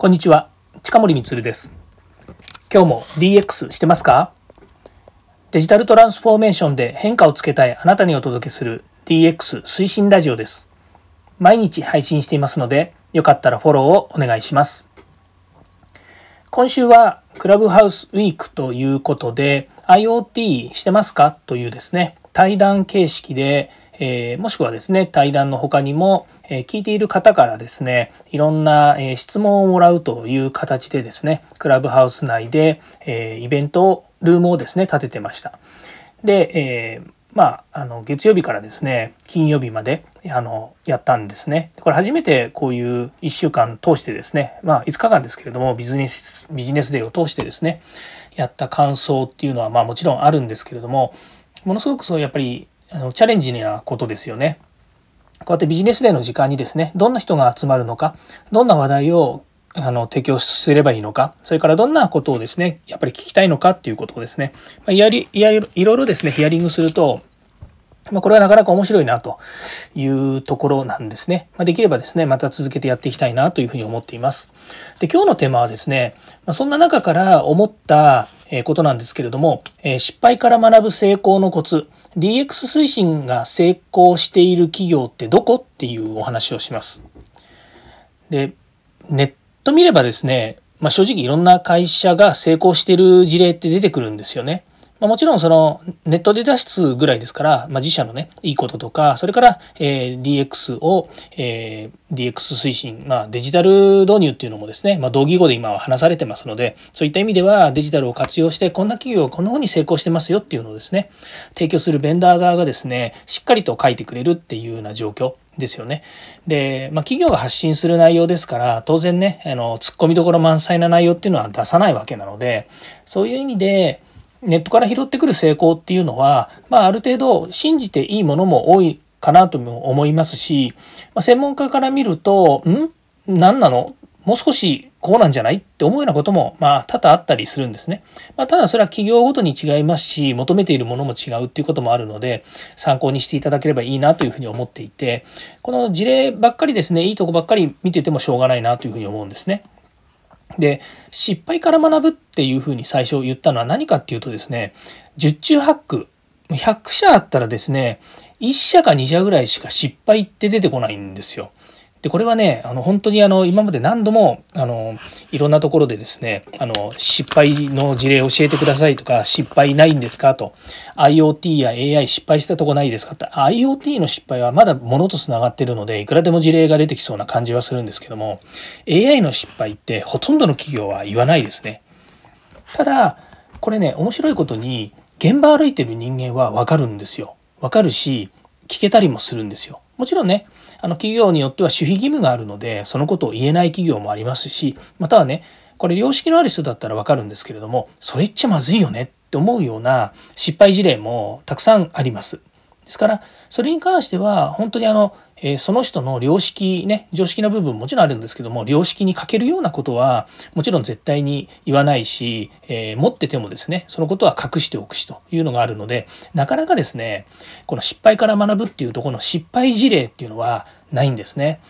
こんにちは。近森光です。今日も DX してますか？デジタルトランスフォーメーションで変化をつけたいあなたにお届けする DX 推進ラジオです。毎日配信していますのでよかったらフォローをお願いします。今週はクラブハウスウィークということで IoT してますか？というですね対談形式でえー、もしくはですね対談の他にも、えー、聞いている方からですねいろんな、えー、質問をもらうという形でですねクラブハウス内で、えイベントをルームをですね立ててました。で、えまあ、あの月曜日からですね金曜日まであのやったんですね。これ初めてこういう1週間通してですね、まあ、5日間ですけれどもビジネスビジネスデーを通してですねやった感想っていうのはまあもちろんあるんですけれどもものすごくそうやっぱりあのチャレンジなことですよね。こうやってビジネスデーの時間にですねどんな人が集まるのかどんな話題をあの提供すればいいのかそれからどんなことをですねやっぱり聞きたいのかっていうことをですね、まあ、やりやりいろいろですねヒアリングするとまあ、これはなかなか面白いなというところなんですね。まあ、できればですね、また続けてやっていきたいなというふうに思っています。で、今日のテーマはですね、ま、そんな中から思ったことなんですけれども、失敗から学ぶ成功のコツ、DX 推進が成功している企業ってどこっていうお話をします。で、ネット見ればですね、まあ、正直いろんな会社が成功している事例って出てくるんですよね。まあ、もちろんそのネットで出すぐらいですから、まあ、自社のね、いいこととか、それから、えー、DX を、えー、DX 推進、まあ、デジタル導入っていうのもですね、まあ、同義語で今は話されてますので、そういった意味ではデジタルを活用して、こんな企業はこんな風に成功してますよっていうのをですね、提供するベンダー側がですね、しっかりと書いてくれるっていうような状況。ですよね。で、まあ、企業が発信する内容ですから当然ねあのツッコミどころ満載な内容っていうのは出さないわけなのでそういう意味でネットから拾ってくる成功っていうのは、まあ、ある程度信じていいものも多いかなとも思いますし、まあ、専門家から見るとん？何なの？もう少しこうなんじゃないって思うようなこともまあ多々あったりするんですね。まあ、ただそれは企業ごとに違いますし求めているものも違うっていうこともあるので参考にしていただければいいなというふうに思っていてこの事例ばっかりですねいいとこばっかり見ててもしょうがないなというふうに思うんですね。で失敗から学ぶっていうふうに最初言ったのは何かっていうとですね十中八九100社あったらですね1社か2社ぐらいしか失敗って出てこないんですよ。でこれはねあの本当にあの今まで何度もあのいろんなところでですねあの失敗の事例教えてくださいとか失敗ないんですかと IoT や AI 失敗したとこないですかって IoT の失敗はまだ物とつながってるのでいくらでも事例が出てきそうな感じはするんですけども AI の失敗ってほとんどの企業は言わないですね。ただこれね面白いことに現場歩いてる人間は分かるんですよ。分かるし聞けたりもするんですよ。もちろんねあの企業によっては守秘義務があるのでそのことを言えない企業もありますしまたはねこれ良識のある人だったらわかるんですけれどもそれ言っちゃまずいよねって思うような失敗事例もたくさんあります。ですからそれに関しては本当にあのえー、その人の良識ね常識な部分もちろんあるんですけども良識に欠けるようなことはもちろん絶対に言わないし、えー、持っててもですねそのことは隠しておくしというのがあるのでなかなかですねこの失敗から学ぶっていうとこの失敗事例っていうのはないんですね。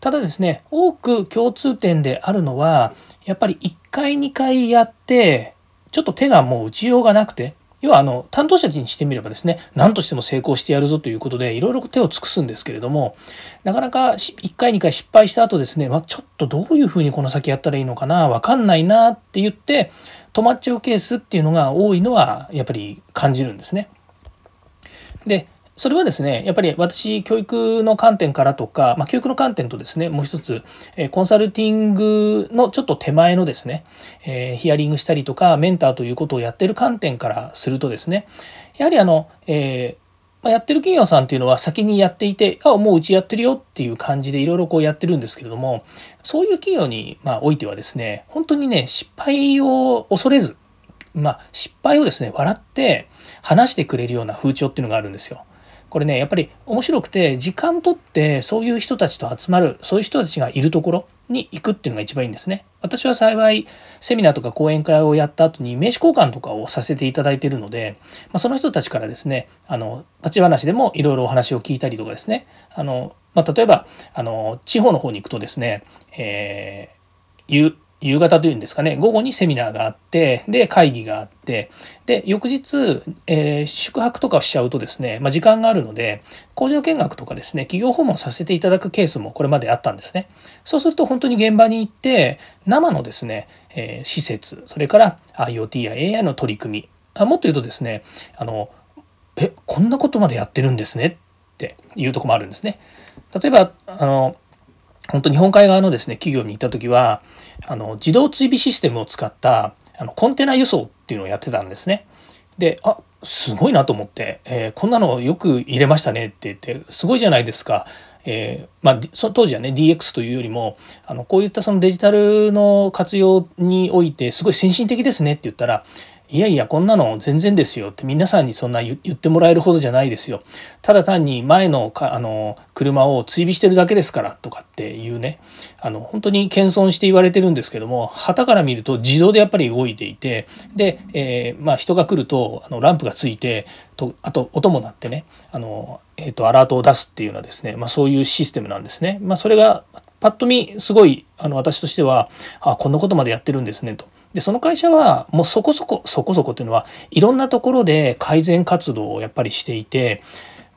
ただですね多く共通点であるのはやっぱり1回2回やってちょっと手がもう打ちようがなくて要はあの担当者にしてみればですね何としても成功してやるぞということでいろいろ手を尽くすんですけれどもなかなか1回2回失敗した後ですね、まあ、ちょっとどういうふうにこの先やったらいいのかな分かんないなって言って止まっちゃうケースっていうのが多いのはやっぱり感じるんですね。でそれはですねやっぱり私教育の観点からとか、まあ、教育の観点とですねもう一つ、コンサルティングのちょっと手前のですね、えー、ヒアリングしたりとかメンターということをやってる観点からするとですねやはりあの、えーまやってる企業さんっていうのは先にやっていてあもううちやってるよっていう感じでいろいろこうやってるんですけれどもそういう企業にまおいてはですね本当にね失敗を恐れずまあ、失敗をですね笑って話してくれるような風潮っていうのがあるんですよ。これねやっぱり面白くて時間とってそういう人たちと集まるそういう人たちがいるところに行くっていうのが一番いいんですね。私は幸いセミナーとか講演会をやった後に名刺交換とかをさせていただいているので、まあ、その人たちからですねあの立ち話でもいろいろお話を聞いたりとかですねあの、まあ、例えばあの地方の方に行くとですね、えー夕方というんですかね。午後にセミナーがあってで会議があってで翌日、えー、宿泊とかをしちゃうとですね、まあ、時間があるので工場見学とかですね企業訪問させていただくケースもこれまであったんですね。そうすると本当に現場に行って生のですね、えー、施設それから IoT や AI の取り組みあもっと言うとですねあのえこんなことまでやってるんですねっていうとこもあるんですね。例えばあの本当日本海側のですね企業に行った時はあの自動追尾システムを使ったあのコンテナ輸送っていうのをやってたんですね。であすごいなと思って、えー、こんなのよく入れましたねって言ってすごいじゃないですか。えー、まあ、その当時はね DX というよりもあのこういったそのデジタルの活用においてすごい先進的ですねって言ったらいやいやこんなの全然ですよって皆さんにそんな言ってもらえるほどじゃないですよただ単に前のかあの車を追尾してるだけですからとかっていうねあの本当に謙遜して言われてるんですけども旗から見ると自動でやっぱり動いていてで、えー、まあ、人が来るとあのランプがついてとあと音も鳴ってねあの、えーと、アラートを出すっていうのはですね、まあ、そういうシステムなんですね。まあ、それがパッと見すごいあの私としてはあこんなことまでやってるんですねと。でその会社はもうそこそこそこそこっていうのはいろんなところで改善活動をやっぱりしていて、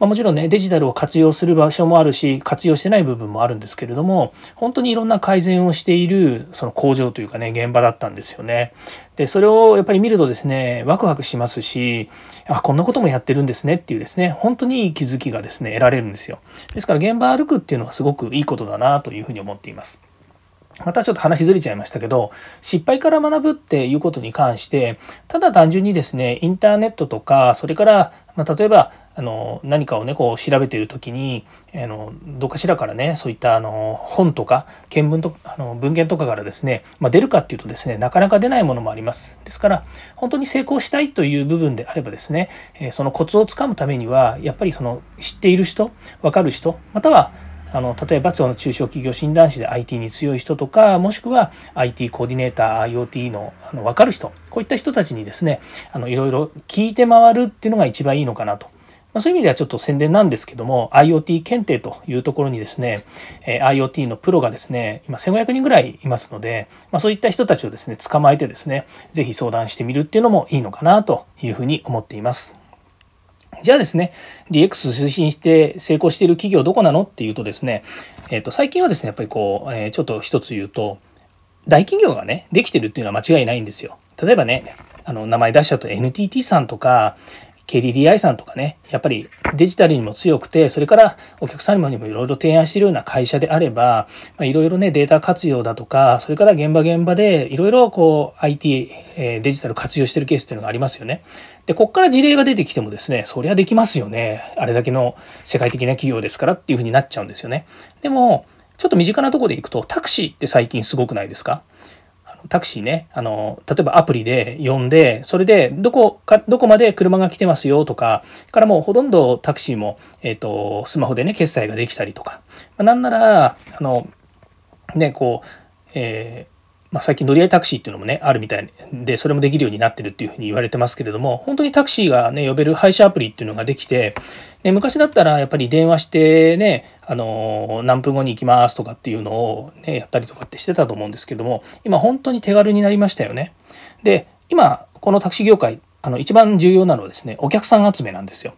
まあ、もちろんねデジタルを活用する場所もあるし活用してない部分もあるんですけれども本当にいろんな改善をしているその工場というかね現場だったんですよね。でそれをやっぱり見るとですねワクワクしますしあこんなこともやってるんですねっていうですね本当にいい気づきがですね得られるんですよ。ですから現場歩くっていうのはすごくいいことだなというふうに思っています。またちょっと話ずれちゃいましたけど失敗から学ぶっていうことに関してただ単純にですねインターネットとかそれから、まあ、例えばあの何かをねこう調べている時にあのどっかしらからねそういったあの本とか見聞とあの文献とかからですね、まあ、出るかっていうとですねなかなか出ないものもあります。ですから本当に成功したいという部分であればですねそのコツをつかむためにはやっぱりその知っている人分かる人またはあの例えばその中小企業診断士で IT に強い人とかもしくは IT コーディネーター IoT のあの分かる人こういった人たちにですねあのいろいろ聞いて回るっていうのが一番いいのかなと。まあ、そういう意味ではちょっと宣伝なんですけども IoT 検定というところにですね、え IoT のプロがですね今1500人ぐらいいますので、まあ、そういった人たちをですね捕まえてですね是非相談してみるっていうのもいいのかなというふうに思っています。じゃあですね、DX 推進して成功している企業どこなのっていうとですね、えっ、ー、と、最近はですね、やっぱりこう、えー、ちょっと一つ言うと、大企業がね、できてるっていうのは間違いないんですよ。例えばね、あの、名前出しちゃうと NTT さんとか、KDDI さんとかねやっぱりデジタルにも強くてそれからお客様にもいろいろ提案しているような会社であればいろいろねデータ活用だとかそれから現場現場でいろいろこう IT デジタル活用してるケースっていうのがありますよね。でこっから事例が出てきてもですねそりゃできますよねあれだけの世界的な企業ですからっていうふうになっちゃうんですよね。でもちょっと身近なとこでいくとタクシーって最近すごくないですか？タクシーねあの例えばアプリで呼んでそれでどこかどこまで車が来てますよとかからもうほとんどタクシーも、えーと、スマホでね決済ができたりとか、まあ、なんならあのねこう、えーまあ、最近乗り合いタクシーっていうのもねあるみたいでそれもできるようになってるっていうふうに言われてますけれども本当にタクシーがね呼べる配車アプリっていうのができてで昔だったらやっぱり電話してねあの何分後に行きますとかっていうのを、ね、やったりとかってしてたと思うんですけども今本当に手軽になりましたよね。で今このタクシー業界あの一番重要なのはですねお客さん集めなんですよ。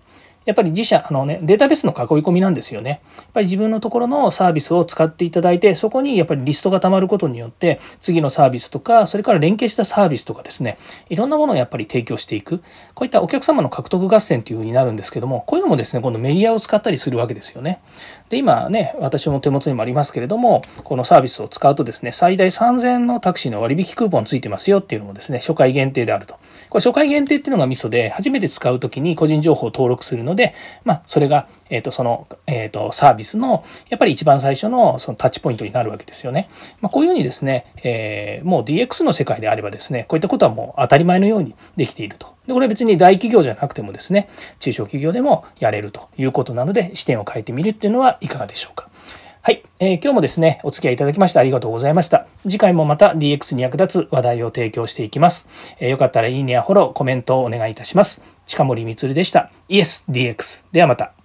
やっぱり自社あの、ね、データベースの囲い込みなんですよね。やっぱり自分のところのサービスを使っていただいてそこにやっぱりリストがたまることによって次のサービスとかそれから連携したサービスとかですねいろんなものをやっぱり提供していくこういったお客様の獲得合戦というふうになるんですけどもこういうのもですね今度メディアを使ったりするわけですよね。で今ね私も手元にもありますけれどもこのサービスを使うとですね最大3000のタクシーの割引クーポンついてますよっていうのもですね初回限定であると。これ初回限定っていうのがミソで初めて使う時に個人情報を登録するのでまあそれが、えー、とその、えー、とサービスのやっぱり一番最初のそのタッチポイントになるわけですよね。まあ、こういうようにですね、えー、もう DX の世界であればですねこういったことはもう当たり前のようにできていると。でこれは別に大企業じゃなくてもですね中小企業でもやれるということなので視点を変えてみるっていうのはいかがでしょうか。はい、えー、今日もですね、お付き合いいただきましてありがとうございました。次回もまた DX に役立つ話題を提供していきます。えー、よかったらいいねやフォロー、コメントをお願いいたします。近森光でした。イエス DX。ではまた。